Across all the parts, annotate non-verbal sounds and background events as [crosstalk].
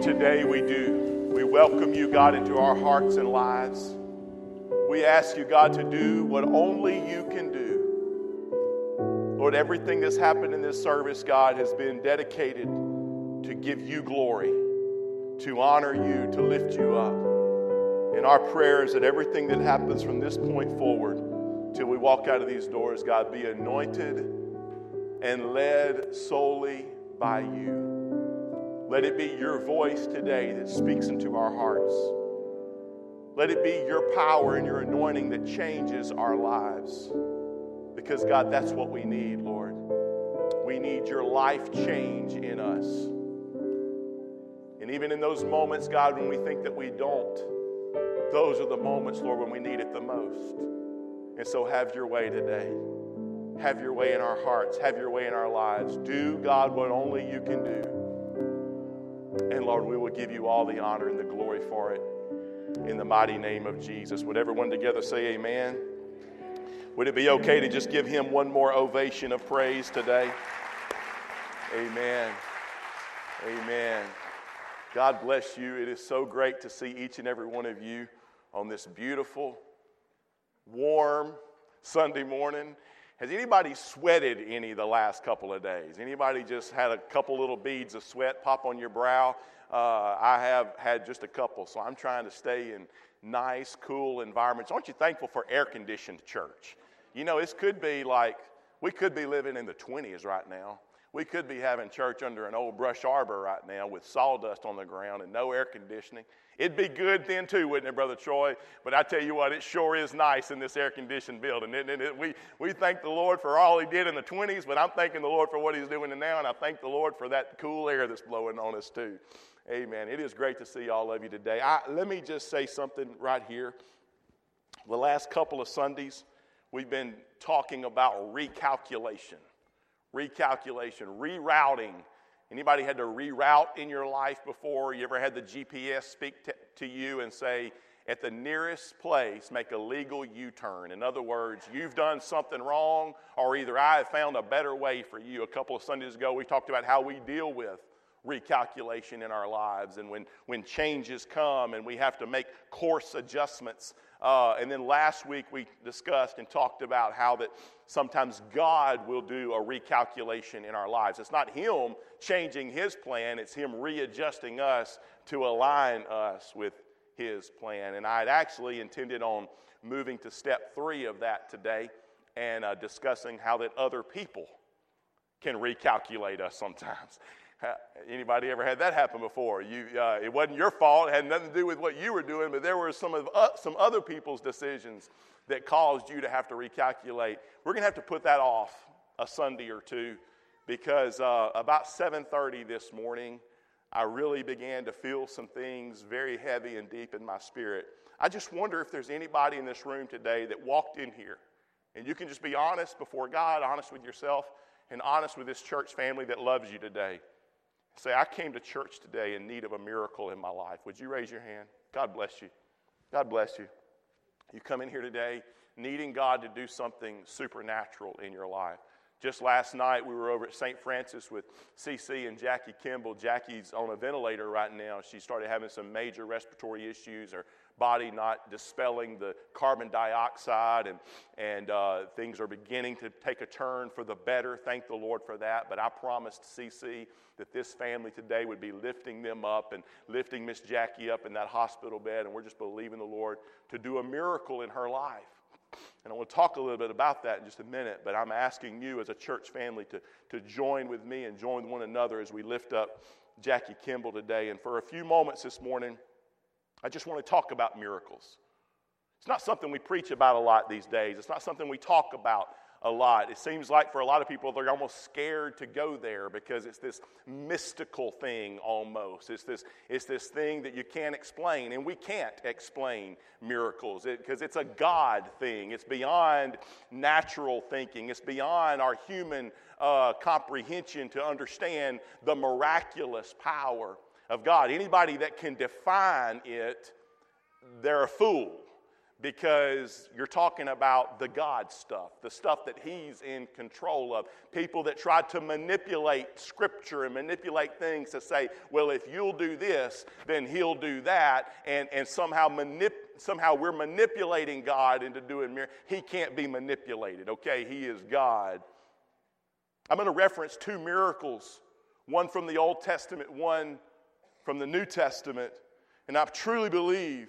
Lord, today we do. We welcome you, God, into our hearts and lives. We ask you, God, to do what only you can do. Lord, everything that's happened in this service, God, has been dedicated to give you glory, to honor you, to lift you up. And our prayer is that everything that happens from this point forward till we walk out of these doors, God, be anointed and led solely by you. Let it be your voice today that speaks into our hearts. Let it be your power and your anointing that changes our lives. Because, God, that's what we need, Lord. We need your life change in us. And even in those moments, God, when we think that we don't, those are the moments, Lord, when we need it the most. And so have your way today. Have your way in our hearts. Have your way in our lives. Do, God, what only you can do. And Lord, we will give you all the honor and the glory for it in the mighty name of Jesus. Would everyone together say amen? Would it be okay to just give him one more ovation of praise today? Amen. Amen. God bless you. It is so great to see each and every one of you on this beautiful, warm Sunday morning. Has anybody sweated any the last couple of days? Anybody just had a couple little beads of sweat pop on your brow? Uh, I have had just a couple, so I'm trying to stay in nice, cool environments. Aren't you thankful for air conditioned church? You know, this could be like, we could be living in the 20s right now. We could be having church under an old brush arbor right now with sawdust on the ground and no air conditioning. It'd be good then too, wouldn't it, Brother Troy? But I tell you what, it sure is nice in this air conditioned building. Isn't it? We, we thank the Lord for all He did in the 20s, but I'm thanking the Lord for what He's doing now, and I thank the Lord for that cool air that's blowing on us too. Amen. It is great to see all of you today. I, let me just say something right here. The last couple of Sundays, we've been talking about recalculation, recalculation, rerouting Anybody had to reroute in your life before? You ever had the GPS speak to, to you and say, at the nearest place, make a legal U turn. In other words, you've done something wrong, or either I have found a better way for you. A couple of Sundays ago, we talked about how we deal with recalculation in our lives and when, when changes come and we have to make course adjustments. Uh, and then last week we discussed and talked about how that sometimes God will do a recalculation in our lives. It's not Him changing His plan, it's Him readjusting us to align us with His plan. And I had actually intended on moving to step three of that today and uh, discussing how that other people can recalculate us sometimes. Anybody ever had that happen before? You, uh, it wasn't your fault. It had nothing to do with what you were doing, but there were some, of, uh, some other people's decisions that caused you to have to recalculate. We're going to have to put that off a Sunday or two because uh, about 7.30 this morning, I really began to feel some things very heavy and deep in my spirit. I just wonder if there's anybody in this room today that walked in here, and you can just be honest before God, honest with yourself, and honest with this church family that loves you today. Say, I came to church today in need of a miracle in my life. Would you raise your hand? God bless you. God bless you. You come in here today needing God to do something supernatural in your life. Just last night, we were over at St. Francis with CC and Jackie Kimball. Jackie's on a ventilator right now. She started having some major respiratory issues. Her body not dispelling the carbon dioxide, and, and uh, things are beginning to take a turn for the better. Thank the Lord for that. But I promised CC that this family today would be lifting them up and lifting Miss Jackie up in that hospital bed, and we're just believing the Lord to do a miracle in her life. And I want to talk a little bit about that in just a minute, but I'm asking you as a church family to, to join with me and join one another as we lift up Jackie Kimball today. And for a few moments this morning, I just want to talk about miracles. It's not something we preach about a lot these days. It's not something we talk about a lot. It seems like for a lot of people, they're almost scared to go there because it's this mystical thing almost. It's this, it's this thing that you can't explain, and we can't explain miracles because it, it's a God thing. It's beyond natural thinking, it's beyond our human uh, comprehension to understand the miraculous power of God. Anybody that can define it, they're a fool because you're talking about the God stuff, the stuff that He's in control of. People that try to manipulate Scripture and manipulate things to say, well, if you'll do this, then He'll do that, and, and somehow, manip- somehow we're manipulating God into doing miracles. He can't be manipulated, okay? He is God. I'm going to reference two miracles one from the Old Testament, one from the New Testament, and I truly believe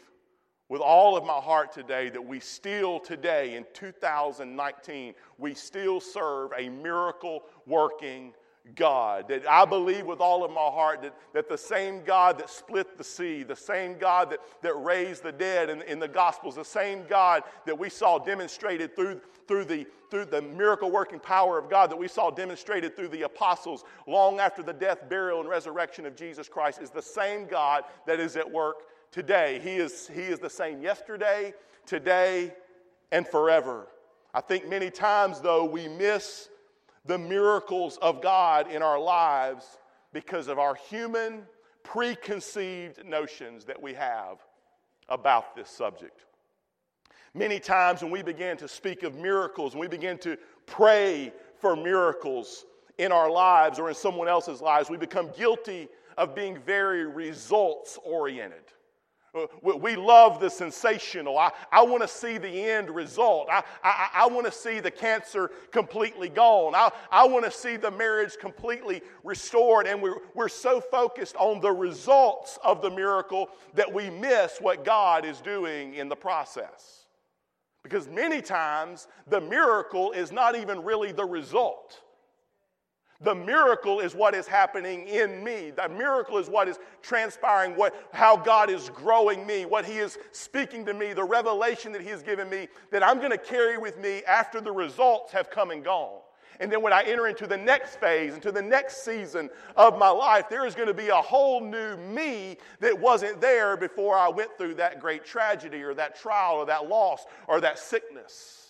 with all of my heart today that we still today in 2019 we still serve a miracle working God. That I believe with all of my heart that, that the same God that split the sea, the same God that, that raised the dead in, in the Gospels, the same God that we saw demonstrated through, through, the, through the miracle working power of God that we saw demonstrated through the apostles long after the death, burial, and resurrection of Jesus Christ is the same God that is at work today. He is, he is the same yesterday, today, and forever. I think many times, though, we miss the miracles of God in our lives because of our human preconceived notions that we have about this subject. Many times, when we begin to speak of miracles, when we begin to pray for miracles in our lives or in someone else's lives, we become guilty of being very results oriented. Uh, we love the sensational. I, I want to see the end result. I, I, I want to see the cancer completely gone. I, I want to see the marriage completely restored. And we're, we're so focused on the results of the miracle that we miss what God is doing in the process. Because many times the miracle is not even really the result. The miracle is what is happening in me. The miracle is what is transpiring, what, how God is growing me, what He is speaking to me, the revelation that He has given me that I'm going to carry with me after the results have come and gone. And then when I enter into the next phase, into the next season of my life, there is going to be a whole new me that wasn't there before I went through that great tragedy or that trial or that loss or that sickness.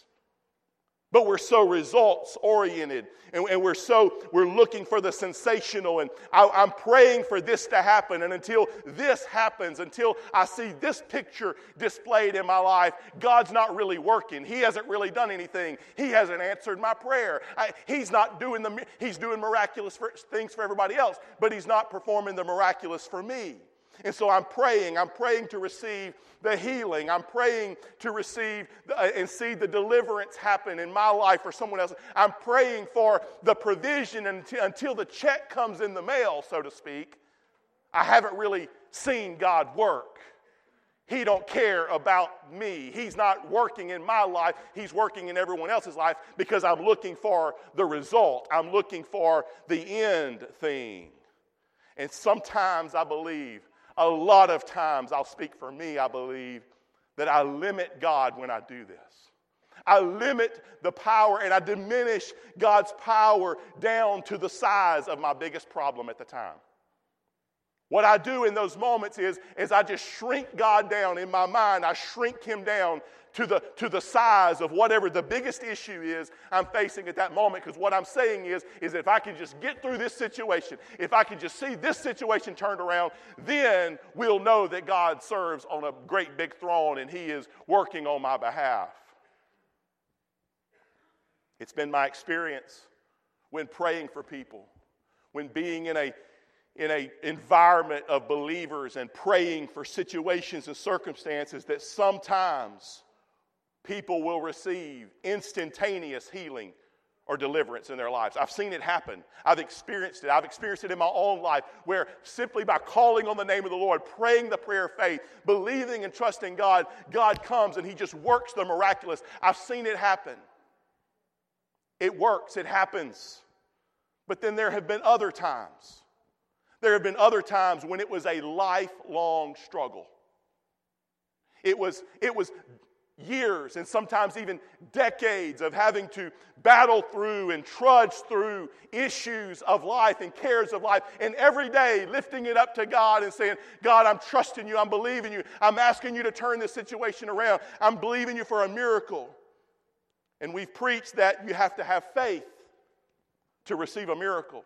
But we're so results oriented and, and, we're so, we're looking for the sensational. And I, I'm praying for this to happen. And until this happens, until I see this picture displayed in my life, God's not really working. He hasn't really done anything. He hasn't answered my prayer. I, he's not doing the, he's doing miraculous for, things for everybody else, but he's not performing the miraculous for me. And so I'm praying. I'm praying to receive the healing. I'm praying to receive the, uh, and see the deliverance happen in my life or someone else. I'm praying for the provision until, until the check comes in the mail, so to speak. I haven't really seen God work. He don't care about me. He's not working in my life. He's working in everyone else's life because I'm looking for the result. I'm looking for the end thing. And sometimes I believe a lot of times, I'll speak for me, I believe, that I limit God when I do this. I limit the power and I diminish God's power down to the size of my biggest problem at the time. What I do in those moments is, is I just shrink God down in my mind. I shrink him down to the, to the size of whatever the biggest issue is I'm facing at that moment. Because what I'm saying is, is if I can just get through this situation, if I can just see this situation turned around, then we'll know that God serves on a great big throne and He is working on my behalf. It's been my experience when praying for people, when being in a in an environment of believers and praying for situations and circumstances that sometimes people will receive instantaneous healing or deliverance in their lives. I've seen it happen. I've experienced it. I've experienced it in my own life where simply by calling on the name of the Lord, praying the prayer of faith, believing and trusting God, God comes and He just works the miraculous. I've seen it happen. It works, it happens. But then there have been other times. There have been other times when it was a lifelong struggle. It was, it was years and sometimes even decades of having to battle through and trudge through issues of life and cares of life. And every day lifting it up to God and saying, God, I'm trusting you. I'm believing you. I'm asking you to turn this situation around. I'm believing you for a miracle. And we've preached that you have to have faith to receive a miracle.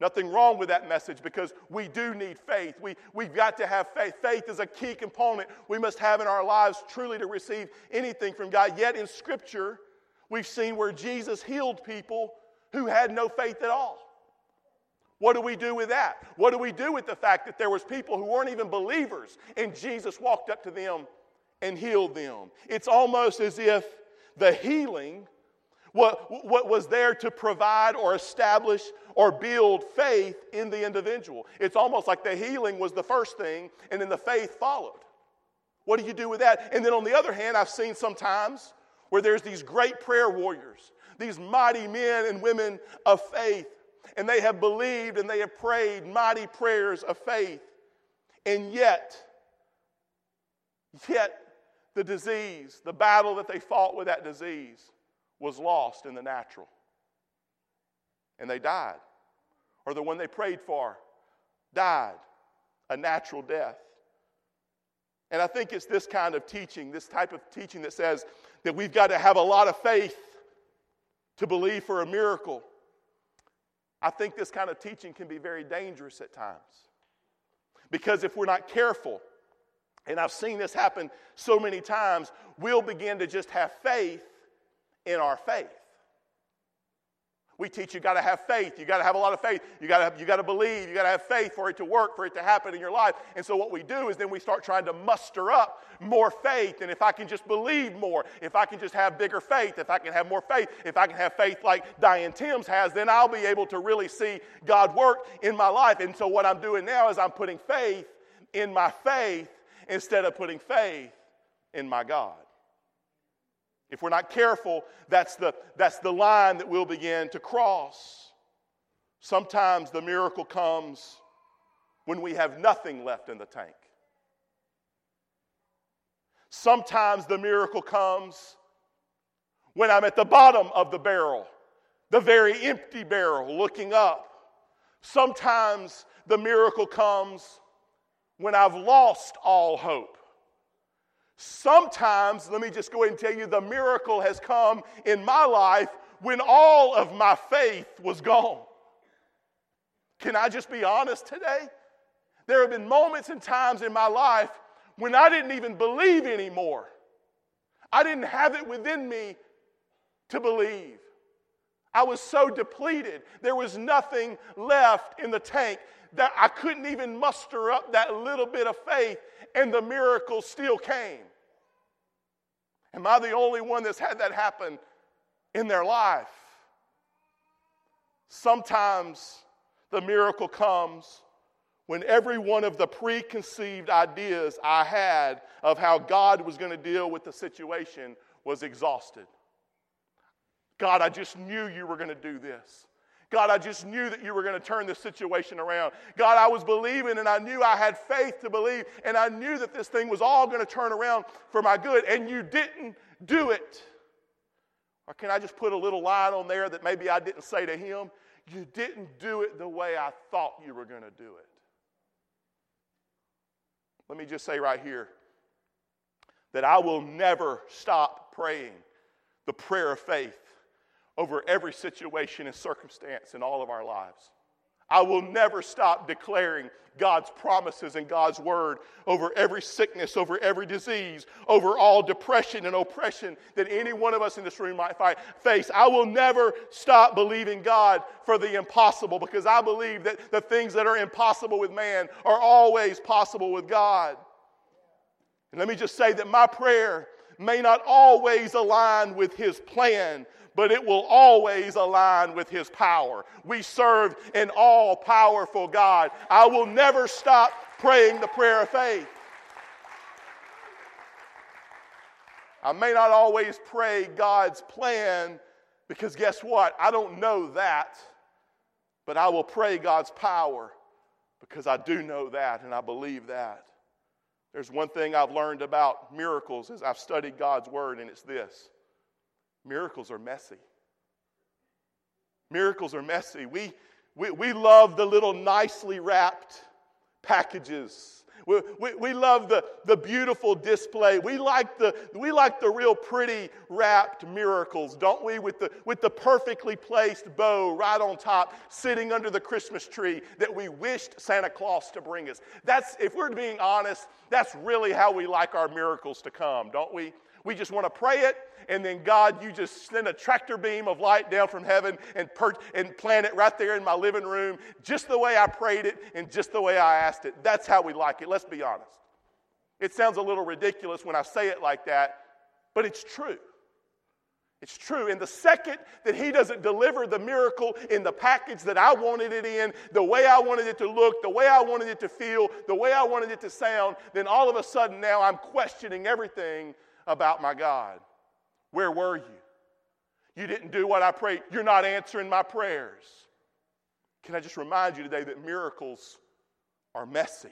Nothing wrong with that message because we do need faith. We, we've got to have faith. Faith is a key component we must have in our lives truly to receive anything from God. Yet in Scripture, we've seen where Jesus healed people who had no faith at all. What do we do with that? What do we do with the fact that there was people who weren't even believers and Jesus walked up to them and healed them? It's almost as if the healing what, what was there to provide or establish or build faith in the individual. It's almost like the healing was the first thing and then the faith followed. What do you do with that? And then on the other hand, I've seen sometimes where there's these great prayer warriors, these mighty men and women of faith, and they have believed and they have prayed mighty prayers of faith. And yet, yet the disease, the battle that they fought with that disease, was lost in the natural. And they died. Or the one they prayed for died a natural death. And I think it's this kind of teaching, this type of teaching that says that we've got to have a lot of faith to believe for a miracle. I think this kind of teaching can be very dangerous at times. Because if we're not careful, and I've seen this happen so many times, we'll begin to just have faith in our faith. We teach you got to have faith. You got to have a lot of faith. You got to you got to believe. You got to have faith for it to work, for it to happen in your life. And so what we do is then we start trying to muster up more faith. And if I can just believe more, if I can just have bigger faith, if I can have more faith, if I can have faith like Diane Timms has, then I'll be able to really see God work in my life. And so what I'm doing now is I'm putting faith in my faith instead of putting faith in my God. If we're not careful, that's the, that's the line that we'll begin to cross. Sometimes the miracle comes when we have nothing left in the tank. Sometimes the miracle comes when I'm at the bottom of the barrel, the very empty barrel, looking up. Sometimes the miracle comes when I've lost all hope. Sometimes, let me just go ahead and tell you, the miracle has come in my life when all of my faith was gone. Can I just be honest today? There have been moments and times in my life when I didn't even believe anymore. I didn't have it within me to believe. I was so depleted. There was nothing left in the tank that I couldn't even muster up that little bit of faith, and the miracle still came. Am I the only one that's had that happen in their life? Sometimes the miracle comes when every one of the preconceived ideas I had of how God was going to deal with the situation was exhausted. God, I just knew you were going to do this. God, I just knew that you were going to turn this situation around. God, I was believing and I knew I had faith to believe and I knew that this thing was all going to turn around for my good and you didn't do it. Or can I just put a little line on there that maybe I didn't say to him? You didn't do it the way I thought you were going to do it. Let me just say right here that I will never stop praying the prayer of faith over every situation and circumstance in all of our lives. I will never stop declaring God's promises and God's word over every sickness, over every disease, over all depression and oppression that any one of us in this room might face. I will never stop believing God for the impossible because I believe that the things that are impossible with man are always possible with God. And let me just say that my prayer may not always align with his plan, but it will always align with his power. We serve an all powerful God. I will never stop praying the prayer of faith. I may not always pray God's plan because guess what? I don't know that. But I will pray God's power because I do know that and I believe that. There's one thing I've learned about miracles as I've studied God's word, and it's this miracles are messy. Miracles are messy. We, we, we love the little nicely wrapped packages We, we, we, love the, the beautiful display. We like the, we like the real pretty wrapped miracles, don't we? With the, with the perfectly placed bow right on top, sitting under the Christmas tree that we wished Santa Claus to bring us. That's, if we're being honest, that's really how we like our miracles to come, don't we? We just want to pray it, and then God, you just send a tractor beam of light down from heaven and, per- and plant it right there in my living room, just the way I prayed it and just the way I asked it. That's how we like it. Let's be honest. It sounds a little ridiculous when I say it like that, but it's true. It's true. And the second that he doesn't deliver the miracle in the package that I wanted it in, the way I wanted it to look, the way I wanted it to feel, the way I wanted it to sound, then all of a sudden now I'm questioning everything about my God. Where were you? You didn't do what I prayed. You're not answering my prayers. Can I just remind you today that miracles are messy?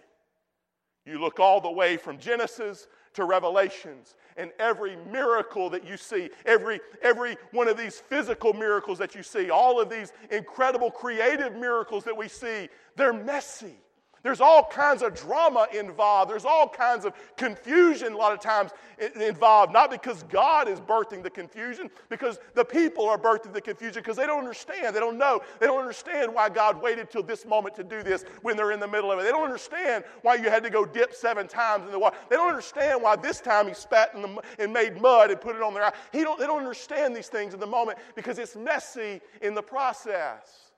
You look all the way from Genesis to Revelations, and every miracle that you see, every, every one of these physical miracles that you see, all of these incredible creative miracles that we see, they're messy. There's all kinds of drama involved. There's all kinds of confusion a lot of times involved, not because God is birthing the confusion, because the people are birthing the confusion because they don't understand. They don't know. They don't understand why God waited till this moment to do this when they're in the middle of it. They don't understand why you had to go dip seven times in the water. They don't understand why this time he spat in the, and made mud and put it on their eye. He don't, they don't understand these things in the moment because it's messy in the process.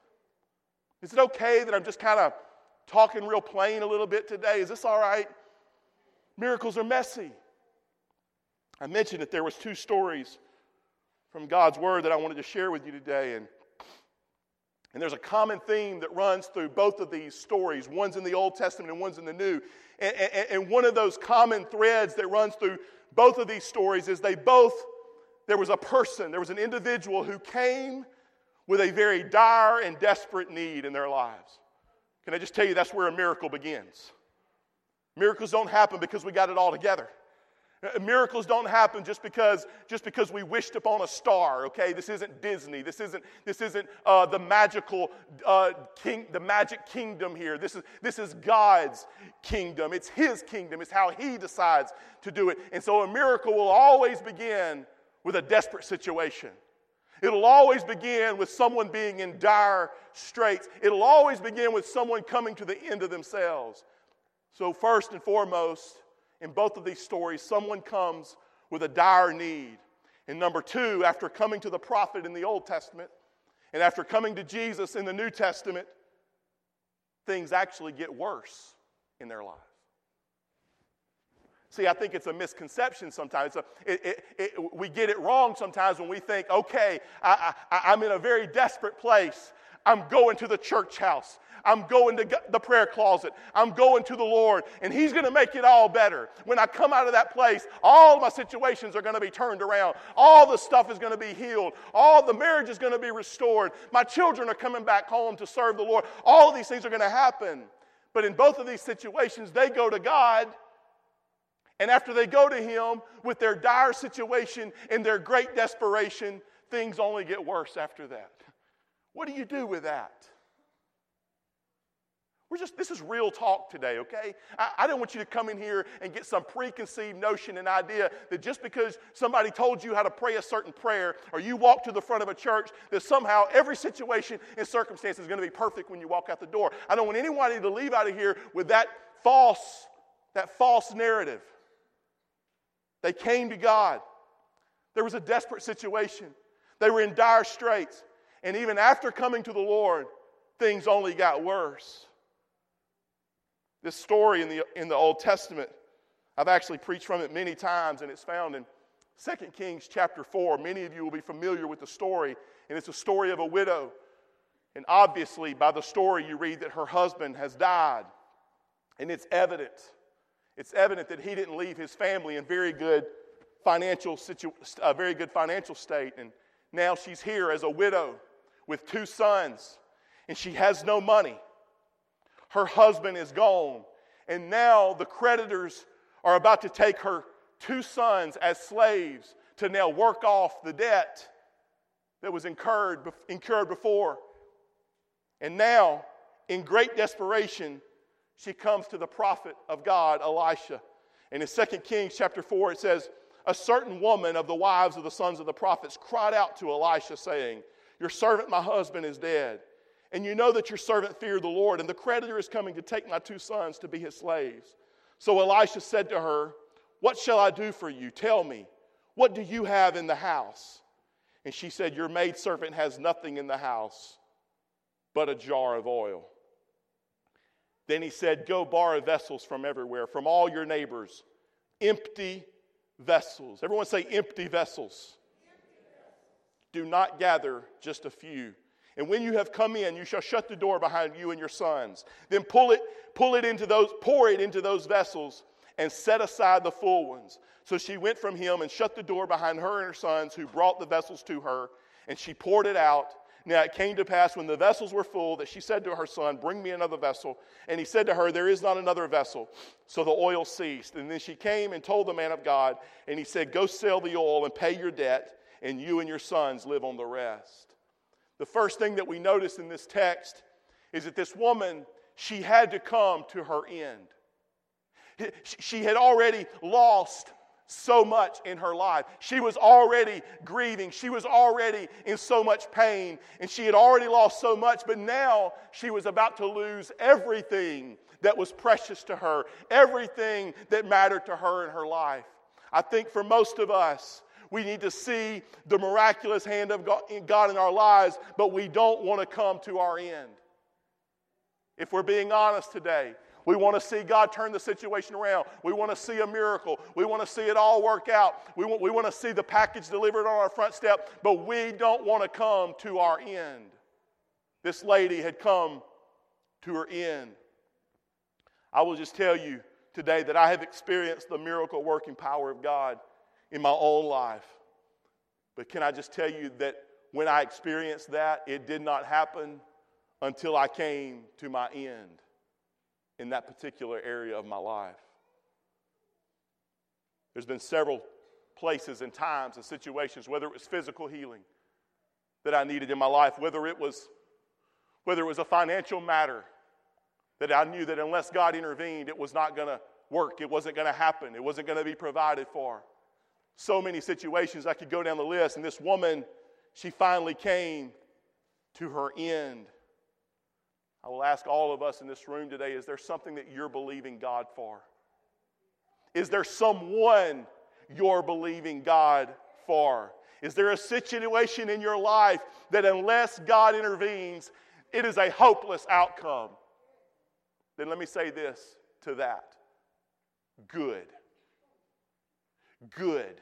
Is it okay that I'm just kind of talking real plain a little bit today. Is this all right? Miracles are messy. I mentioned that there was two stories from God's word that I wanted to share with you today and and there's a common theme that runs through both of these stories. One's in the Old Testament and one's in the New. And, and, and one of those common threads that runs through both of these stories is they both, there was a person, there was an individual who came with a very dire and desperate need in their lives. Can I just tell you that's where a miracle begins? Miracles don't happen because we got it all together. Uh, miracles don't happen just because just because we wished upon a star. Okay, this isn't Disney. This isn't this isn't uh, the magical uh, king, the magic kingdom here. This is this is God's kingdom. It's His kingdom. It's how He decides to do it. And so a miracle will always begin with a desperate situation. It'll always begin with someone being in dire straits. It'll always begin with someone coming to the end of themselves. So, first and foremost, in both of these stories, someone comes with a dire need. And number two, after coming to the prophet in the Old Testament and after coming to Jesus in the New Testament, things actually get worse in their lives. See, I think it's a misconception sometimes. A, it, it, it, we get it wrong sometimes when we think, okay, I, I, I'm in a very desperate place. I'm going to the church house. I'm going to the prayer closet. I'm going to the Lord, and He's going to make it all better. When I come out of that place, all my situations are going to be turned around. All the stuff is going to be healed. All the marriage is going to be restored. My children are coming back home to serve the Lord. All these things are going to happen. But in both of these situations, they go to God and after they go to him with their dire situation and their great desperation, things only get worse after that. What do you do with that? We're just, this is real talk today, okay? I, I don't want you to come in here and get some preconceived notion and idea that just because somebody told you how to pray a certain prayer or you walk to the front of a church, that somehow every situation and circumstance is going to be perfect when you walk out the door. I don't want anybody to leave out of here with that false, that false narrative. They came to God. There was a desperate situation. They were in dire straits. And even after coming to the Lord, things only got worse. This story in the, in the Old Testament, I've actually preached from it many times, and it's found in 2 Kings chapter 4. Many of you will be familiar with the story, and it's a story of a widow. And obviously, by the story, you read that her husband has died, and it's evident it's evident that he didn't leave his family in very good financial situ- a very good financial state and now she's here as a widow with two sons and she has no money. Her husband is gone and now the creditors are about to take her two sons as slaves to now work off the debt that was incurred, incurred before. And now in great desperation she comes to the prophet of God, Elisha. And in 2 Kings chapter 4, it says, A certain woman of the wives of the sons of the prophets cried out to Elisha, saying, Your servant, my husband, is dead. And you know that your servant feared the Lord, and the creditor is coming to take my two sons to be his slaves. So Elisha said to her, What shall I do for you? Tell me, what do you have in the house? And she said, Your maidservant has nothing in the house but a jar of oil. Then he said, Go borrow vessels from everywhere, from all your neighbors, empty vessels. Everyone say, empty vessels. Do not gather just a few. And when you have come in, you shall shut the door behind you and your sons. Then pull it, pull it into those, pour it into those vessels, and set aside the full ones. So she went from him and shut the door behind her and her sons, who brought the vessels to her, and she poured it out now it came to pass when the vessels were full that she said to her son, Bring me another vessel. And he said to her, There is not another vessel. So the oil ceased. And then she came and told the man of God, and he said, Go sell the oil and pay your debt, and you and your sons live on the rest. The first thing that we notice in this text is that this woman, she had to come to her end. She had already lost so much in her life. She was already grieving. She was already in so much pain. And she had already lost so much, but now she was about to lose everything that was precious to her, everything that mattered to her in her life. I think for most of us, we need to see the miraculous hand of God in our lives, but we don't want to come to our end. If we're being honest today, we want to see God turn the situation around. We want to see a miracle. We want to see it all work out. We want, we want to see the package delivered on our front step, but we don't want to come to our end. This lady had come to her end. I will just tell you today that I have experienced the miracle working power of God in my own life. But can I just tell you that when I experienced that, it did not happen until I came to my end in that particular area of my life. There's been several places and times and situations, whether it was physical healing that I needed in my life, whether it was whether it was a financial matter that I knew that unless God intervened, it was not going to work, it wasn't going to happen, it wasn't going to be provided for. So many situations I could go down the list, and this woman, she finally came to her end. I will ask all of us in this room today is there something that you're believing God for? Is there someone you're believing God for? Is there a situation in your life that unless God intervenes, it is a hopeless outcome? Then let me say this to that good. Good.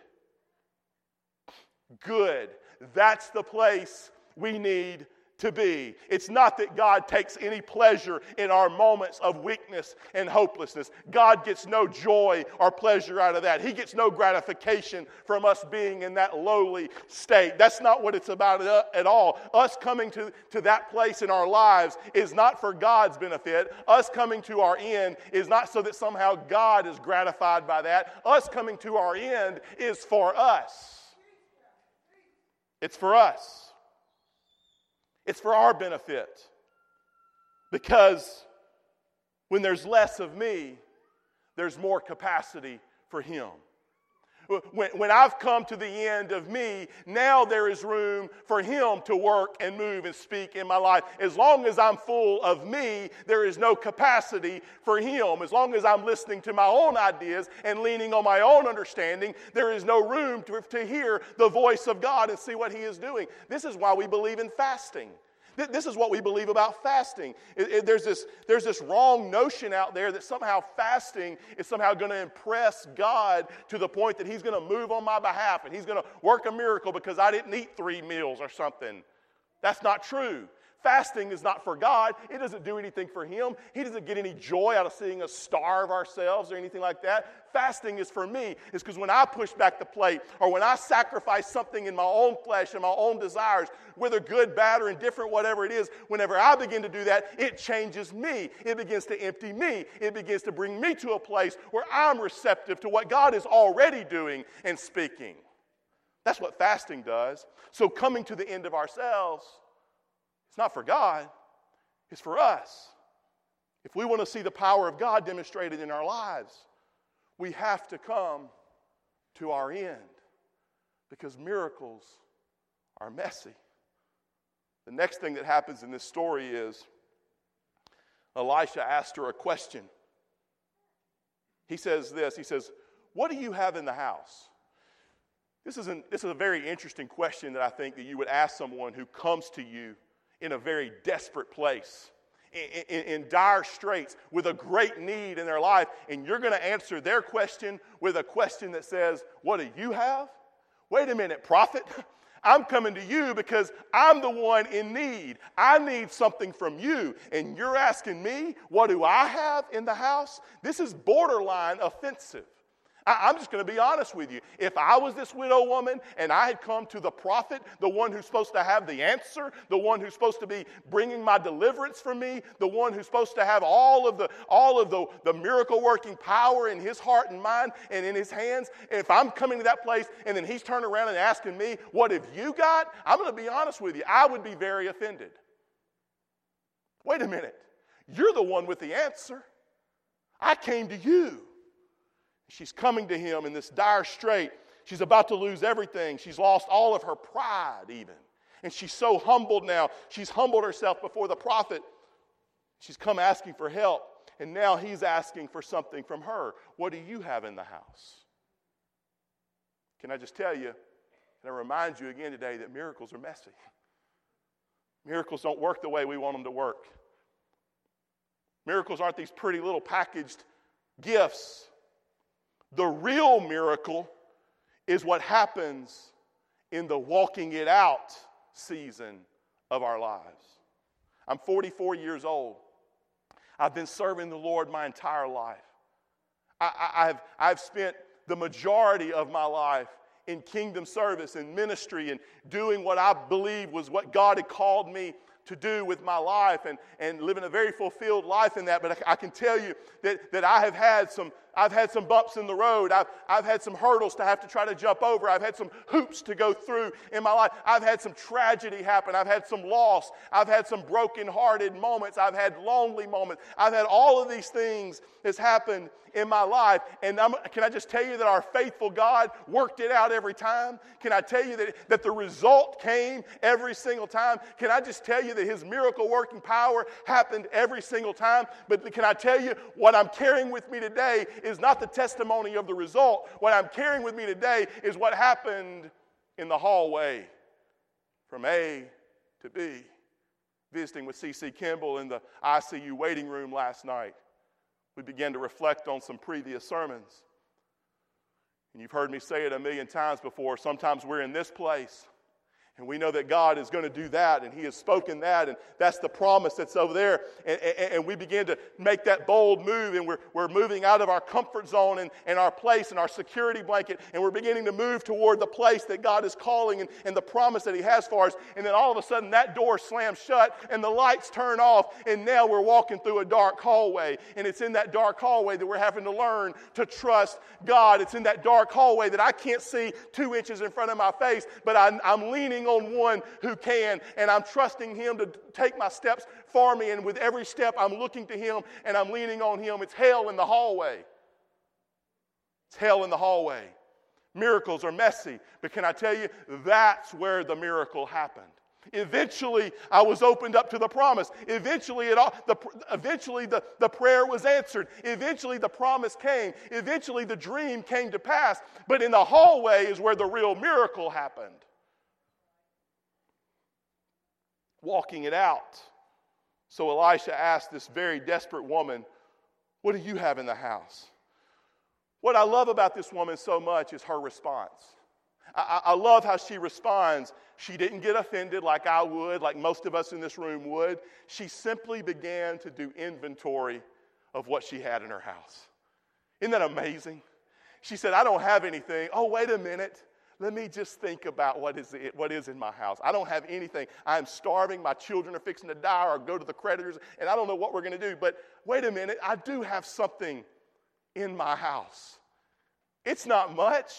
Good. That's the place we need to be. It's not that God takes any pleasure in our moments of weakness and hopelessness. God gets no joy or pleasure out of that. He gets no gratification from us being in that lowly state. That's not what it's about at all. Us coming to, to that place in our lives is not for God's benefit. Us coming to our end is not so that somehow God is gratified by that. Us coming to our end is for us. It's for us. It's for our benefit. Because when there's less of me, there's more capacity for Him. When, when I've come to the end of me, now there is room for Him to work and move and speak in my life. As long as I'm full of me, there is no capacity for Him. As long as I'm listening to my own ideas and leaning on my own understanding, there is no room to, to hear the voice of God and see what He is doing. This is why we believe in fasting. This is what we believe about fasting. It, it, there's, this, there's this wrong notion out there that somehow fasting is somehow going to impress God to the point that He's going to move on my behalf and He's going to work a miracle because I didn't eat three meals or something. That's not true. Fasting is not for God. It doesn't do anything for Him. He doesn't get any joy out of seeing us starve ourselves or anything like that. Fasting is for me. It's because when I push back the plate or when I sacrifice something in my own flesh and my own desires, whether good, bad, or indifferent, whatever it is, whenever I begin to do that, it changes me. It begins to empty me. It begins to bring me to a place where I'm receptive to what God is already doing and speaking. That's what fasting does. So, coming to the end of ourselves, it's not for God, it's for us. If we want to see the power of God demonstrated in our lives, we have to come to our end because miracles are messy. The next thing that happens in this story is Elisha asked her a question. He says this He says, What do you have in the house? This is, an, this is a very interesting question that I think that you would ask someone who comes to you in a very desperate place, in, in, in dire straits, with a great need in their life, and you're going to answer their question with a question that says, What do you have? Wait a minute, prophet. [laughs] I'm coming to you because I'm the one in need. I need something from you. And you're asking me, what do I have in the house? This is borderline offensive. I, am just going to be honest with you. If I was this widow woman and I had come to the prophet, the one who's supposed to have the answer, the one who's supposed to be bringing my deliverance for me, the one who's supposed to have all of the, all of the, the miracle working power in his heart and mind and in his hands, if I'm coming to that place and then he's turning around and asking me, What have you got? I'm going to be honest with you. I would be very offended. Wait a minute. You're the one with the answer. I came to you. She's coming to him in this dire strait. She's about to lose everything. She's lost all of her pride, even. And she's so humbled now. She's humbled herself before the prophet. She's come asking for help. And now he's asking for something from her. What do you have in the house? Can I just tell you, and I remind you again today that miracles are messy. Miracles don't work the way we want them to work. Miracles aren't these pretty little packaged gifts the real miracle is what happens in the walking it out season of our lives. I'm 44 years old. I've been serving the Lord my entire life. I, have I've spent the majority of my life in kingdom service and ministry and doing what I believe was what God had called me to do with my life and, and living a very fulfilled life in that. But I, I can tell you that, that I have had some, I've had some bumps in the road. I've, I've had some hurdles to have to try to jump over. I've had some hoops to go through in my life. I've had some tragedy happen. I've had some loss. I've had some broken-hearted moments. I've had lonely moments. I've had all of these things that's happened in my life. And I'm, can I just tell you that our faithful God worked it out every time? Can I tell you that, that the result came every single time? Can I just tell you that His miracle working power happened every single time? But can I tell you what I'm carrying with me today is not the testimony of the result. What I'm carrying with me today is what happened in the hallway from A to B. Visiting with C.C. Kimball in the ICU waiting room last night, we began to reflect on some previous sermons. And you've heard me say it a million times before. Sometimes we're in this place and we know that God is going to do that, and He has spoken that, and that's the promise that's over there. And, and, and, we begin to make that bold move, and we're, we're moving out of our comfort zone and, and our place and our security blanket, and we're beginning to move toward the place that God is calling and, and the promise that He has for us. And then all of a sudden, that door slams shut, and the lights turn off, and now we're walking through a dark hallway. And it's in that dark hallway that we're having to learn to trust God. It's in that dark hallway that I can't see two inches in front of my face, but I, I'm leaning on one who can, and I'm trusting Him to take my steps for me. And with every step, I'm looking to Him and I'm leaning on Him. It's hell in the hallway. It's hell in the hallway. Miracles are messy, but can I tell you, that's where the miracle happened. Eventually, I was opened up to the promise. Eventually, it all, the, eventually the, the prayer was answered. Eventually, the promise came. Eventually, the dream came to pass. But in the hallway is where the real miracle happened. Walking it out. So Elisha asked this very desperate woman, What do you have in the house? What I love about this woman so much is her response. I, I, love how she responds. She didn't get offended like I would, like most of us in this room would. She simply began to do inventory of what she had in her house. Isn't that amazing? She said, I don't have anything. Oh, wait a minute. Let me just think about what is, it, what is in my house. I don't have anything. I'm starving. My children are fixing to die or go to the creditors, and I don't know what we're going to do. But wait a minute, I do have something in my house. It's not much,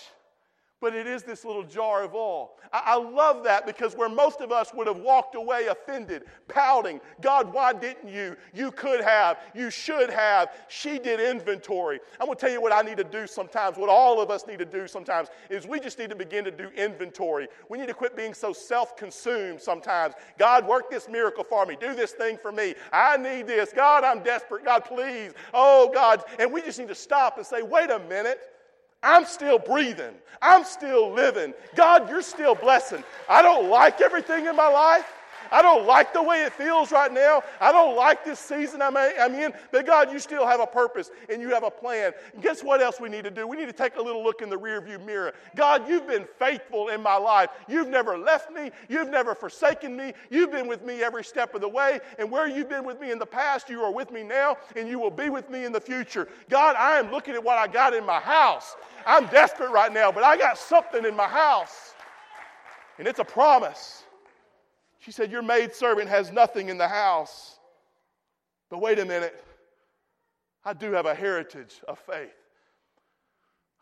but it is this little jar of oil. I, I, love that because where most of us would have walked away offended, pouting, God, why didn't you? You could have, you should have. She did inventory. I'm going to tell you what I need to do sometimes, what all of us need to do sometimes, is we just need to begin to do inventory. We need to quit being so self consumed sometimes. God, work this miracle for me. Do this thing for me. I need this. God, I'm desperate. God, please. Oh, God. And we just need to stop and say, wait a minute. I'm still breathing. I'm still living. God, you're still blessing. I don't like everything in my life. I don't like the way it feels right now. I don't like this season I'm in. But God, you still have a purpose and you have a plan. And guess what else we need to do? We need to take a little look in the rearview mirror. God, you've been faithful in my life. You've never left me. You've never forsaken me. You've been with me every step of the way. And where you've been with me in the past, you are with me now and you will be with me in the future. God, I am looking at what I got in my house. I'm desperate right now, but I got something in my house. And it's a promise. She said, Your maidservant has nothing in the house. But wait a minute. I do have a heritage of faith.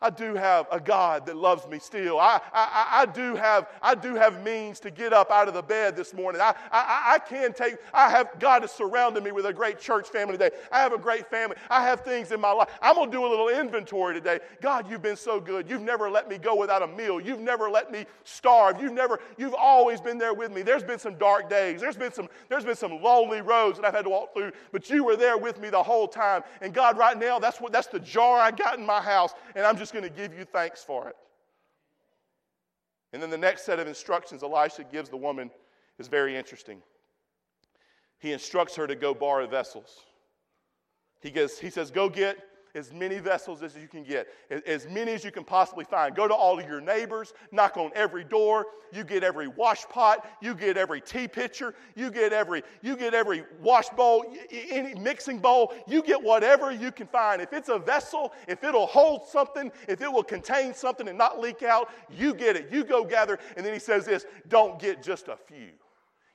I do have a God that loves me still. I, I, I, do have, I do have means to get up out of the bed this morning. I, I, I can take, I have, God has surrounded me with a great church family today. I have a great family. I have things in my life. I'm going to do a little inventory today. God, you've been so good. You've never let me go without a meal. You've never let me starve. You've never, you've always been there with me. There's been some dark days. There's been some, there's been some lonely roads that I've had to walk through, but you were there with me the whole time. And God, right now, that's what, that's the jar I got in my house, and I'm just just going to give you thanks for it. And then the next set of instructions Elisha gives the woman is very interesting. He instructs her to go borrow vessels. He, gets, he says, Go get as many vessels as you can get, as many as you can possibly find. Go to all of your neighbors, knock on every door. You get every wash pot, you get every tea pitcher, you get every you get every wash bowl, any mixing bowl. You get whatever you can find. If it's a vessel, if it'll hold something, if it will contain something and not leak out, you get it. You go gather. And then he says this: Don't get just a few.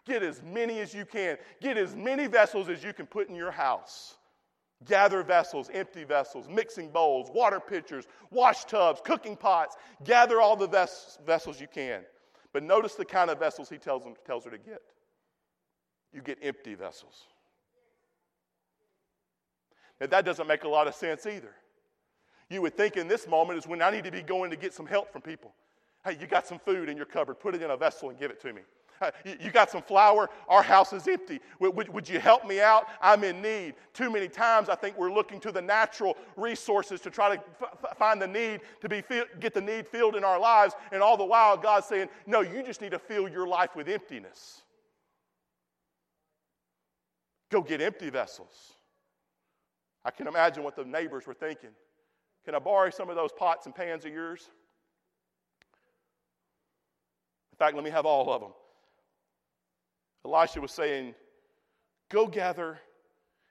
Get as many as you can. Get as many vessels as you can put in your house. Gather vessels, empty vessels, mixing bowls, water pitchers, wash tubs, cooking pots. Gather all the ves- vessels you can. But notice the kind of vessels he tells, them, tells her to get. You get empty vessels. Now, that doesn't make a lot of sense either. You would think in this moment is when I need to be going to get some help from people. Hey, you got some food in your cupboard, put it in a vessel and give it to me. [laughs] You got some flour? Our house is empty. Would, would, you help me out? I'm in need. Too many times, I think we're looking to the natural resources to try to f- find the need, to be get the need filled in our lives. And all the while, God's saying, No, you just need to fill your life with emptiness. Go get empty vessels. I can imagine what the neighbors were thinking. Can I borrow some of those pots and pans of yours? In fact, let me have all of them. Elisha was saying, Go gather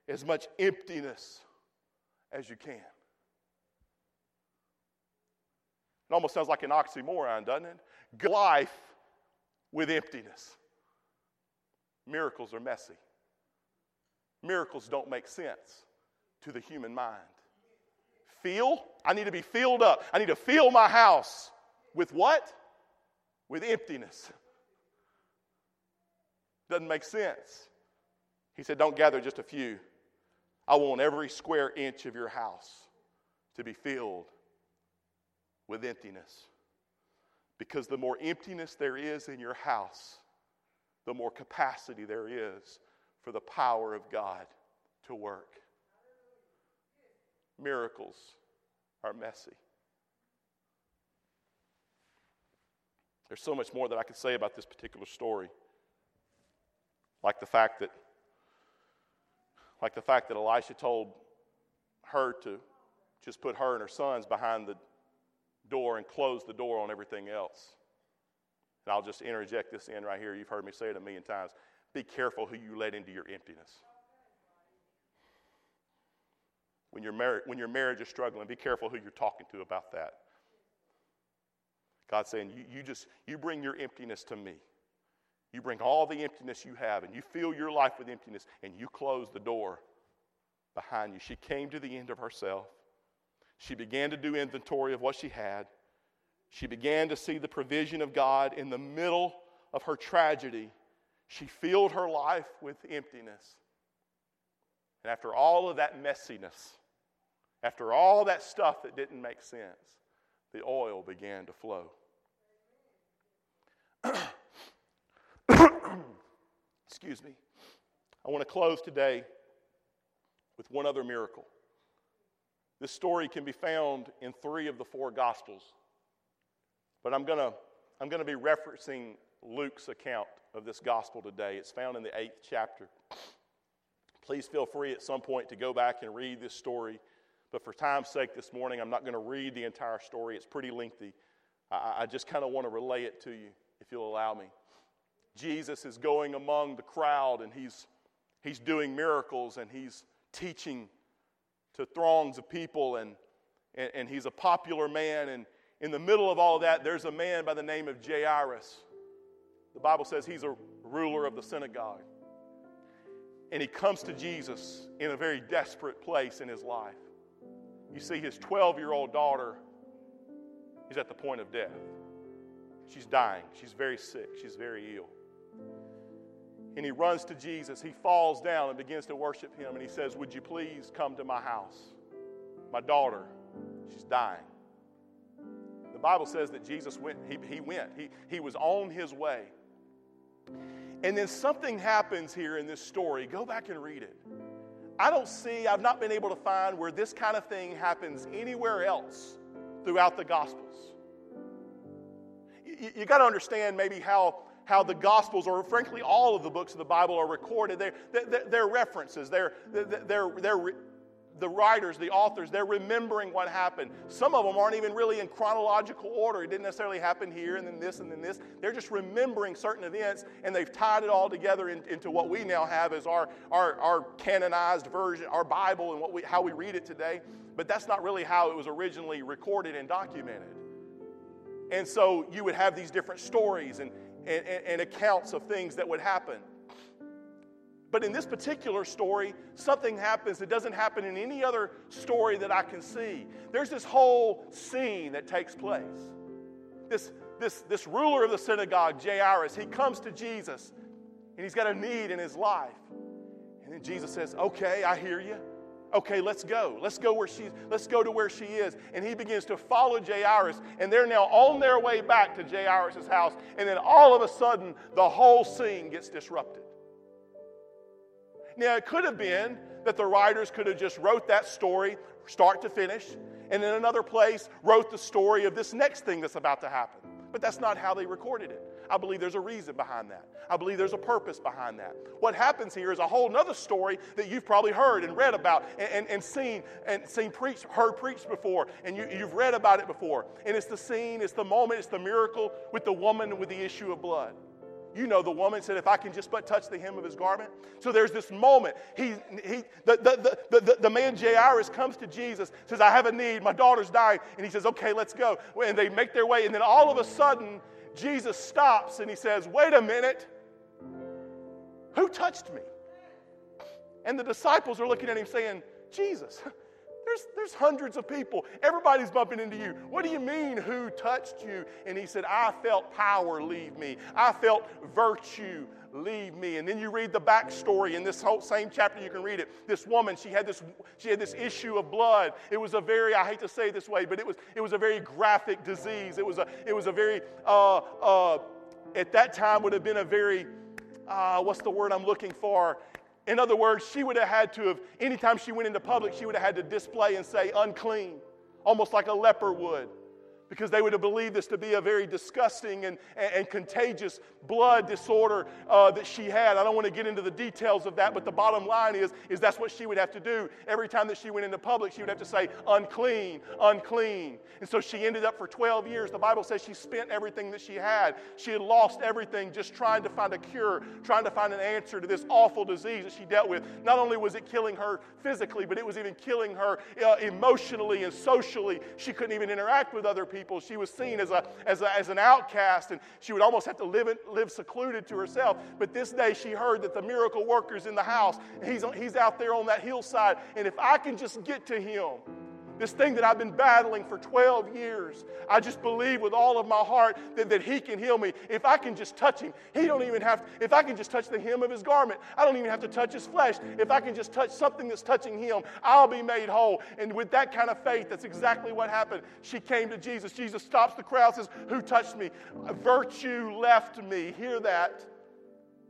as much emptiness as you can. It almost sounds like an oxymoron, doesn't it? Life with emptiness. Miracles are messy. Miracles don't make sense to the human mind. Feel? I need to be filled up. I need to fill my house with what? With emptiness. Doesn't make sense. He said, Don't gather just a few. I want every square inch of your house to be filled with emptiness. Because the more emptiness there is in your house, the more capacity there is for the power of God to work. Miracles are messy. There's so much more that I could say about this particular story. Like the fact that, like the fact that Elisha told her to just put her and her sons behind the door and close the door on everything else. And I'll just interject this in right here. You've heard me say it a million times. Be careful who you let into your emptiness. When your, mar- when your marriage is struggling, be careful who you're talking to about that. God's saying, you, you just, you bring your emptiness to me. You bring all the emptiness you have and you fill your life with emptiness and you close the door behind you. She came to the end of herself. She began to do inventory of what she had. She began to see the provision of God in the middle of her tragedy. She filled her life with emptiness. And after all of that messiness, after all that stuff that didn't make sense, the oil began to flow. [coughs] Excuse me. I want to close today with one other miracle. This story can be found in three of the four Gospels. But I'm going to I'm going to be referencing Luke's account of this gospel today. It's found in the eighth chapter. Please feel free at some point to go back and read this story. But for time's sake this morning, I'm not going to read the entire story. It's pretty lengthy. I, I just kind of want to relay it to you, if you'll allow me. Jesus is going among the crowd and he's, he's doing miracles and he's teaching to throngs of people and, and, and he's a popular man and in the middle of all that, there's a man by the name of Jairus. The Bible says he's a ruler of the synagogue. And he comes to Jesus in a very desperate place in his life. You see, his 12 year old daughter is at the point of death. She's dying. She's very sick. She's very ill. And he runs to Jesus. He falls down and begins to worship him. And he says, Would you please come to my house? My daughter, she's dying. The Bible says that Jesus went, he, he went, he, he was on his way. And then something happens here in this story. Go back and read it. I don't see, I've not been able to find where this kind of thing happens anywhere else throughout the Gospels. You, you got to understand maybe how, how the Gospels, or frankly all of the books of the Bible, are recorded. They're, they're, they're references, they're, they're, they're, the writers, the authors, they're remembering what happened. Some of them aren't even really in chronological order. It didn't necessarily happen here and then this and then this. They're just remembering certain events and they've tied it all together in, into what we now have as our, our, our canonized version, our Bible, and what we, how we read it today. But that's not really how it was originally recorded and documented. And so you would have these different stories and, and, and accounts of things that would happen. But in this particular story, something happens that doesn't happen in any other story that I can see. There's this whole scene that takes place. This, this, this ruler of the synagogue, Jairus, he comes to Jesus and he's got a need in his life. And then Jesus says, Okay, I hear you. Okay, let's go. Let's go where she let's go to where she is. And he begins to follow Jairus, and they're now on their way back to Jairus' house. And then all of a sudden, the whole scene gets disrupted. Now, it could have been that the writers could have just wrote that story start to finish, and in another place wrote the story of this next thing that's about to happen. But that's not how they recorded it. I believe there's a reason behind that. I believe there's a purpose behind that. What happens here is a whole other story that you've probably heard and read about and, and, and seen and seen preached, heard preached before, and you, you've read about it before. And it's the scene, it's the moment, it's the miracle with the woman with the issue of blood. You know the woman said, if I can just but touch the hem of his garment. So there's this moment. He, he, the, the, the, the, the man Jairus comes to Jesus, says, I have a need. My daughter's dying. And he says, okay, let's go. And they make their way. And then all of a sudden, Jesus stops and he says, wait a minute. Who touched me? And the disciples are looking at him saying, Jesus. There's, there's hundreds of people. Everybody's bumping into you. What do you mean, who touched you? And he said, I felt power leave me. I felt virtue leave me. And then you read the backstory in this whole same chapter, you can read it. This woman, she had this, she had this issue of blood. It was a very, I hate to say it this way, but it was, it was a very graphic disease. It was a, it was a very, uh, uh, at that time would have been a very, uh, what's the word I'm looking for? In other words, she would have had to have, anytime she went into public, she would have had to display and say unclean, almost like a leper would because they would have believed this to be a very disgusting and, and, and contagious blood disorder uh, that she had. I don't want to get into the details of that, but the bottom line is, is that's what she would have to do. Every time that she went into public, she would have to say, unclean, unclean. And so she ended up for 12 years. The Bible says she spent everything that she had. She had lost everything just trying to find a cure, trying to find an answer to this awful disease that she dealt with. Not only was it killing her physically, but it was even killing her uh, emotionally and socially. She couldn't even interact with other people people. She was seen as, a, as, a, as an outcast, and she would almost have to live, live secluded to herself. But this day, she heard that the miracle worker's in the house. He's, he's out there on that hillside, and if I can just get to him, this thing that I've been battling for 12 years. I just believe with all of my heart that, that He can heal me. If I can just touch Him, He don't even have, if I can just touch the hem of His garment, I don't even have to touch His flesh. If I can just touch something that's touching Him, I'll be made whole. And with that kind of faith, that's exactly what happened. She came to Jesus. Jesus stops the crowd, says, Who touched me? Virtue left me. Hear that.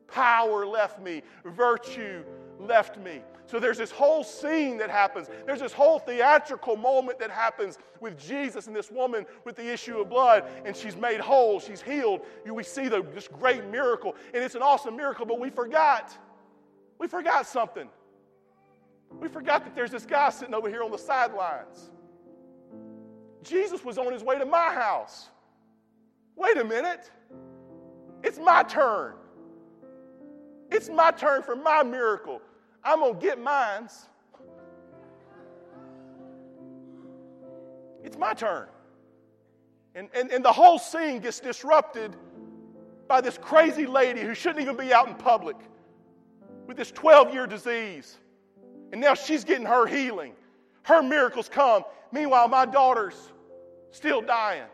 Power left me. Virtue left me. So there's this whole scene that happens. There's this whole theatrical moment that happens with Jesus and this woman with the issue of blood, and she's made whole, she's healed. We see the, this great miracle, and it's an awesome miracle, but we forgot. We forgot something. We forgot that there's this guy sitting over here on the sidelines. Jesus was on his way to my house. Wait a minute. It's my turn. It's my turn for my miracle. I'm going to get mines. It's my turn. And, and, and the whole scene gets disrupted by this crazy lady who shouldn't even be out in public with this 12 year disease. And now she's getting her healing. Her miracles come. Meanwhile, my daughter's still dying.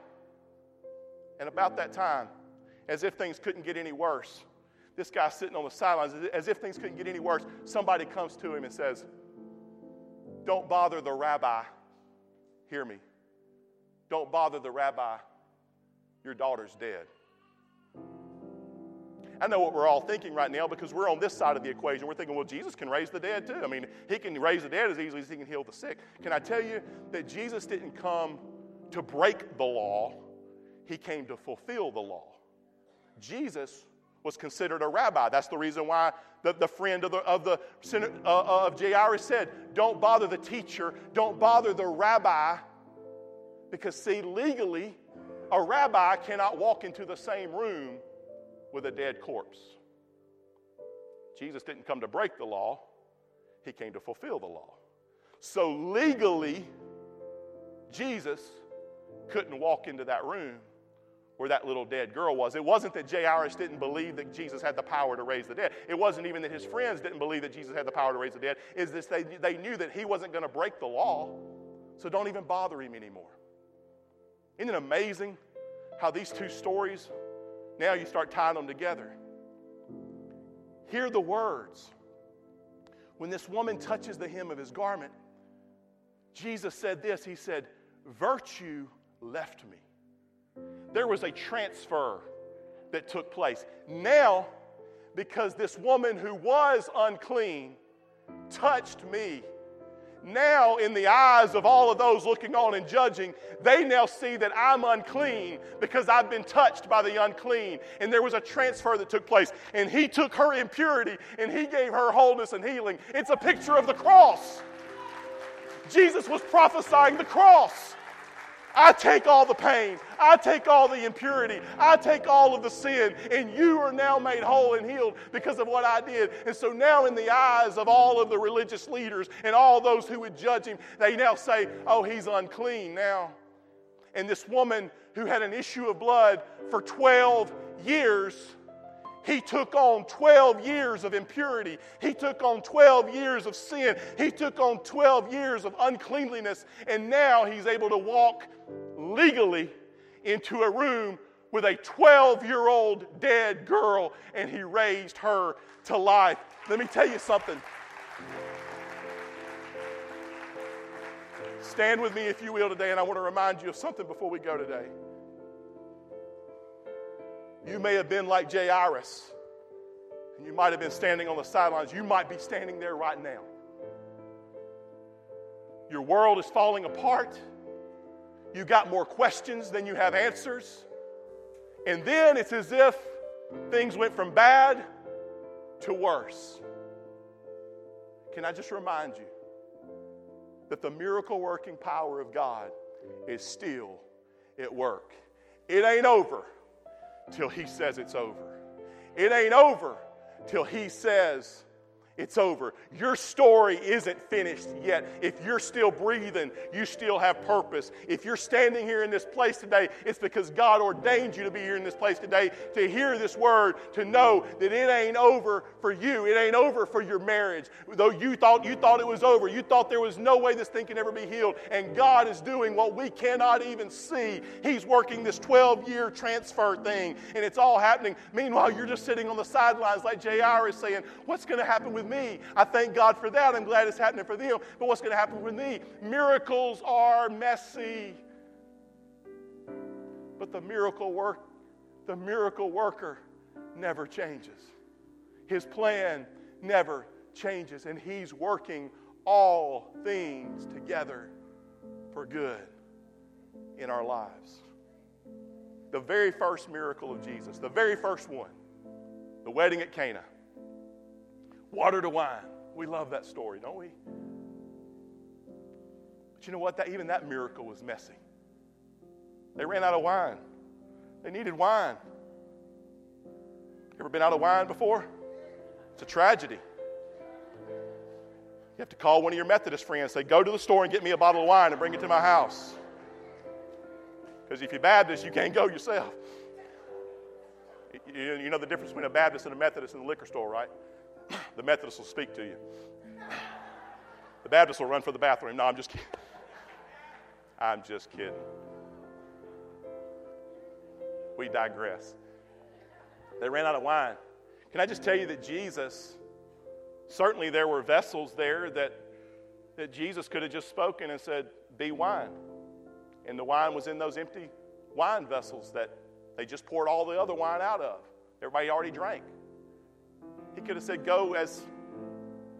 And about that time, as if things couldn't get any worse, this guy sitting on the sidelines, as if things couldn't get any worse, somebody comes to him and says, Don't bother the rabbi. Hear me. Don't bother the rabbi. Your daughter's dead. I know what we're all thinking right now because we're on this side of the equation. We're thinking, well, Jesus can raise the dead too. I mean, he can raise the dead as easily as he can heal the sick. Can I tell you that Jesus didn't come to break the law, he came to fulfill the law. Jesus was considered a rabbi. That's the reason why the, the friend of, the, of, the, uh, uh, of Jairus said, Don't bother the teacher, don't bother the rabbi. Because, see, legally, a rabbi cannot walk into the same room with a dead corpse. Jesus didn't come to break the law, he came to fulfill the law. So, legally, Jesus couldn't walk into that room where that little dead girl was. It wasn't that Jairus didn't believe that Jesus had the power to raise the dead. It wasn't even that his friends didn't believe that Jesus had the power to raise the dead. Is this they, they knew that he wasn't going to break the law, so don't even bother him anymore. Isn't it amazing how these two stories, now you start tying them together? Hear the words. When this woman touches the hem of his garment, Jesus said this He said, Virtue left me there was a transfer that took place. Now, because this woman who was unclean touched me, now in the eyes of all of those looking on and judging, they now see that I'm unclean because I've been touched by the unclean. And there was a transfer that took place. And he took her impurity and he gave her wholeness and healing. It's a picture of the cross. Jesus was prophesying the cross. I take all the pain. I take all the impurity. I take all of the sin. And you are now made whole and healed because of what I did. And so now, in the eyes of all of the religious leaders and all those who would judge him, they now say, Oh, he's unclean now. And this woman who had an issue of blood for 12 years he took on 12 years of impurity. He took on 12 years of sin. He took on 12 years of uncleanliness. And now he's able to walk legally into a room with a 12 year old dead girl and he raised her to life. Let me tell you something. Stand with me, if you will, today, and I want to remind you of something before we go today. You may have been like Jairus, and you might have been standing on the sidelines. You might be standing there right now. Your world is falling apart. You got more questions than you have answers. And then it's as if things went from bad to worse. Can I just remind you that the miracle working power of God is still at work? It ain't over till He says it's over. It ain't over till He says it's over. Your story isn't finished yet. If you're still breathing, you still have purpose. If you're standing here in this place today, it's because God ordained you to be here in this place today to hear this word, to know that it ain't over for you. It ain't over for your marriage. Though you thought you thought it was over, you thought there was no way this thing can ever be healed, and God is doing what we cannot even see. He's working this 12-year transfer thing, and it's all happening. Meanwhile, you're just sitting on the sidelines like Jairus saying, "What's going to happen with me. I thank God for that. I'm glad it's happening for them. But what's going to happen with me? Miracles are messy. But the miracle work, the miracle worker never changes. His plan never changes, and he's working all things together for good in our lives. The very first miracle of Jesus, the very first one, the wedding at Cana water to wine. We love that story, don't we? But you know what? That, even that miracle was messy. They ran out of wine. They needed wine. Ever been out of wine before? It's a tragedy. You have to call one of your Methodist friends, say, Go to the store and get me a bottle of wine and bring it to my house. Because if you're Baptist, you can't go yourself. You know the difference between a Baptist and a Methodist in the liquor store, right? The Methodists will speak to you. The Baptists will run for the bathroom. No, I'm just kidding. I'm just kidding. We digress. They ran out of wine. Can I just tell you that Jesus, certainly there were vessels there that, that Jesus could have just spoken and said, Be wine. And the wine was in those empty wine vessels that they just poured all the other wine out of. Everybody already drank. He could have said, Go as,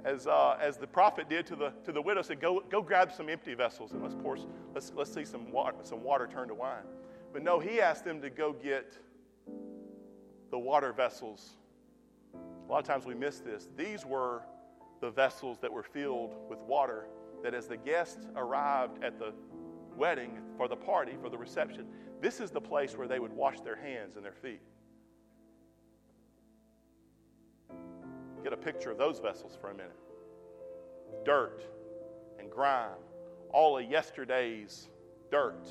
as, uh, as the prophet did to the, to the widow, said, go, go grab some empty vessels and let's pour, let's, let's see some water, some water turn to wine. But no, he asked them to go get the water vessels. A lot of times we miss this. These were the vessels that were filled with water, that as the guests arrived at the wedding for the party, for the reception, this is the place where they would wash their hands and their feet. Get a picture of those vessels for a minute. Dirt and grime, all of yesterday's dirt,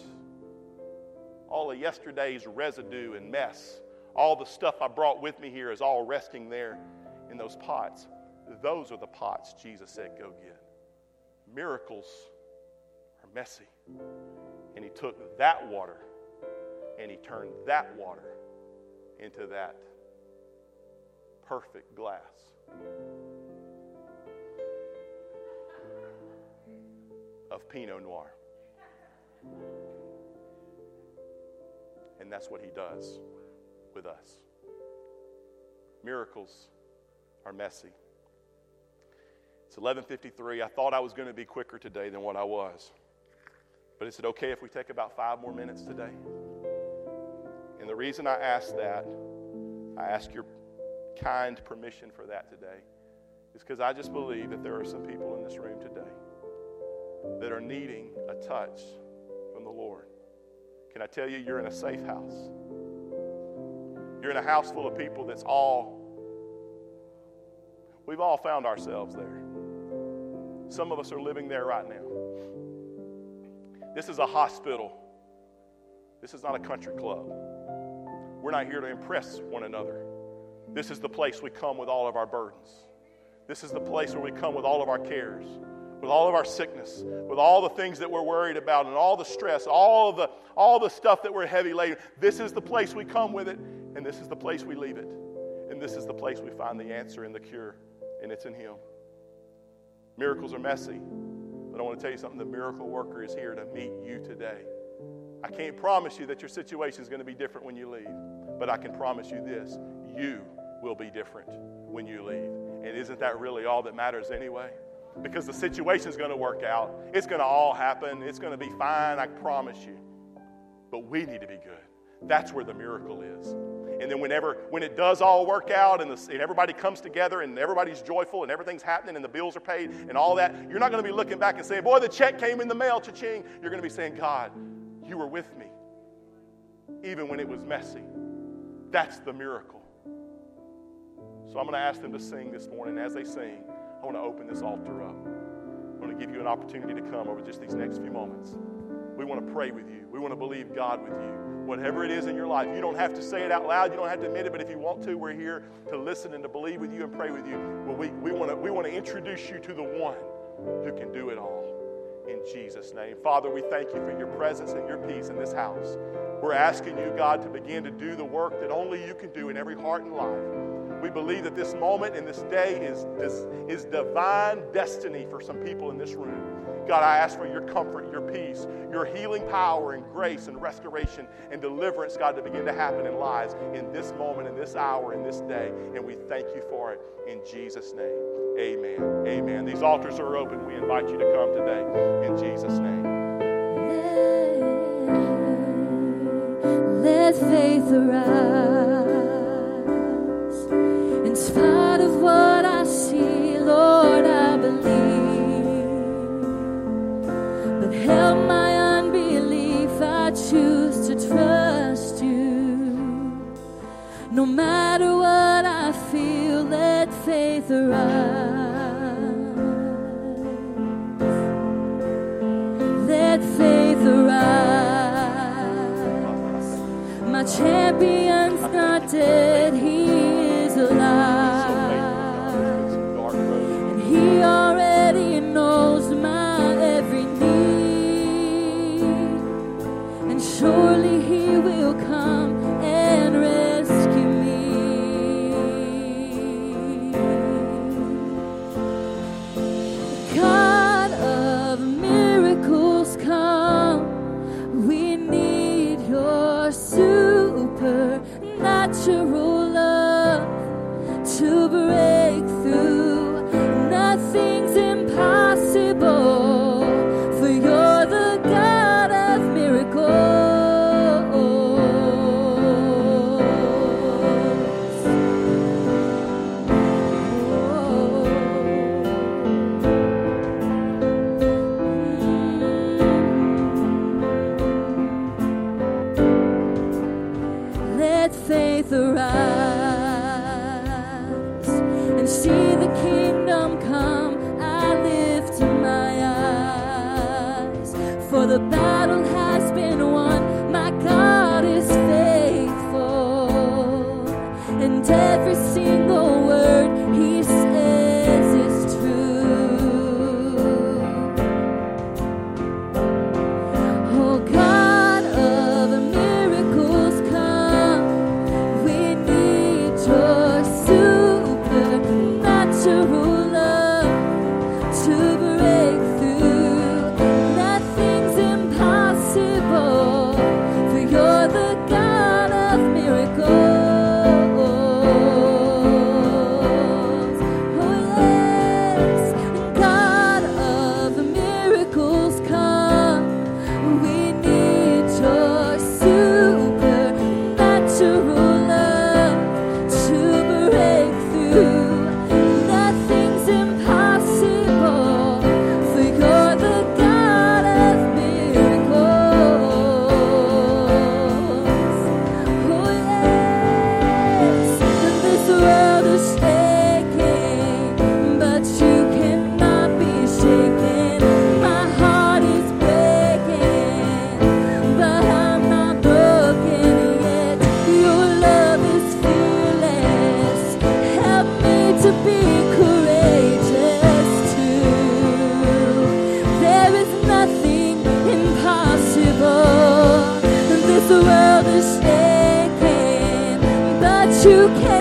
all of yesterday's residue and mess, all the stuff I brought with me here is all resting there in those pots. Those are the pots Jesus said, Go get. Miracles are messy. And he took that water and he turned that water into that perfect glass. Of Pinot Noir. And that's what he does with us. Miracles are messy. It's 11:53. I thought I was going to be quicker today than what I was. But is it okay if we take about 5 more minutes today? And the reason I ask that, I ask your kind permission for that today is because I just believe that there are some people in this room today that are needing a touch from the Lord. Can I tell you, you're in a safe house? You're in a house full of people that's all, we've all found ourselves there. Some of us are living there right now. This is a hospital. This is not a country club. We're not here to impress one another. This is the place we come with all of our burdens. This is the place where we come with all of our cares, with all of our sickness, with all the things that we're worried about, and all the stress, all the, all the stuff that we're heavy laden. This is the place we come with it, and this is the place we leave it. And this is the place we find the answer and the cure, and it's in Him. Miracles are messy, but I want to tell you something the miracle worker is here to meet you today. I can't promise you that your situation is going to be different when you leave, but I can promise you this you will be different when you leave. And isn't that really all that matters anyway? Because the situation is going to work out. It's going to all happen. It's going to be fine, I promise you. But we need to be good. That's where the miracle is. And then whenever when it does all work out and, the, and everybody comes together and everybody's joyful and everything's happening and the bills are paid and all that, you're not going to be looking back and saying, "Boy, the check came in the mail, cha-ching." You're going to be saying, "God, you were with me even when it was messy." That's the miracle. So I'm going to ask them to sing this morning. As they sing, I want to open this altar up. I want to give you an opportunity to come over just these next few moments. We want to pray with you. We want to believe God with you. Whatever it is in your life, you don't have to say it out loud. You don't have to admit it, but if you want to, we're here to listen and to believe with you and pray with you. Well, we, we, want to, we want to introduce you to the one who can do it all. In Jesus' name. Father, we thank you for your presence and your peace in this house. We're asking you, God, to begin to do the work that only you can do in every heart and life. We believe that this moment and this day is, is, is divine destiny for some people in this room. God, I ask for your comfort, your peace, your healing power and grace and restoration and deliverance, God, to begin to happen in lives in this moment, in this hour, in this day. And we thank you for it in Jesus' name. Amen. Amen. These altars are open. We invite you to come today in Jesus' name. Let faith arise. Help my unbelief, I choose to trust you. No matter what I feel, let faith arise. Let faith arise. My champion's not dead, arise and but you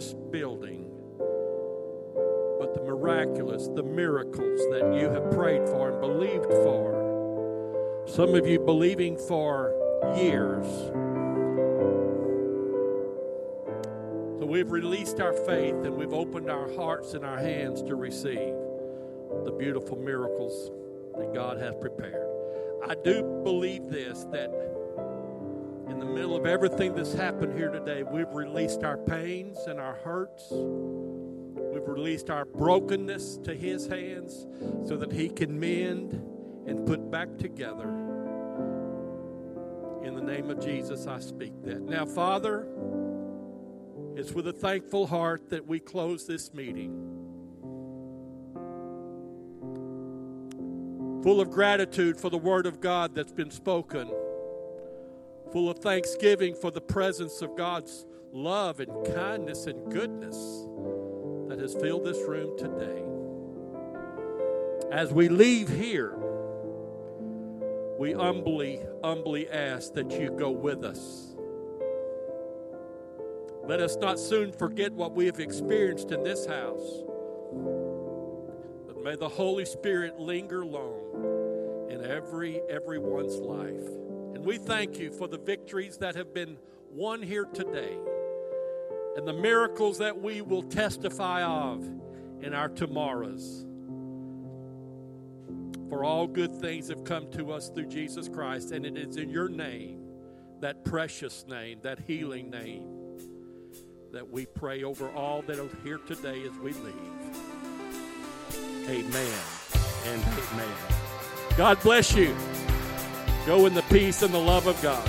this building, but the miraculous, the miracles that you have prayed for and believed for. Some of you believing for years. So we've released our faith and we've opened our hearts and our hands to receive the beautiful miracles that God has prepared. I do believe this that middle of everything that's happened here today, we've released our pains and our hurts. We've released our brokenness to His hands so that He can mend and put back together. In the name of Jesus, I speak that. Now, Father, it's with a thankful heart that we close this meeting. Full of gratitude for the word of God that's been spoken. Full of thanksgiving for the presence of God's love and kindness and goodness that has filled this room today. As we leave here, we humbly, humbly ask that you go with us. Let us not soon forget what we have experienced in this house, but may the Holy Spirit linger long in every everyone's life. And we thank you for the victories that have been won here today and the miracles that we will testify of in our tomorrows. For all good things have come to us through Jesus Christ, and it is in your name, that precious name, that healing name, that we pray over all that are here today as we leave. Amen and amen. God bless you. Go in the peace and the love of God.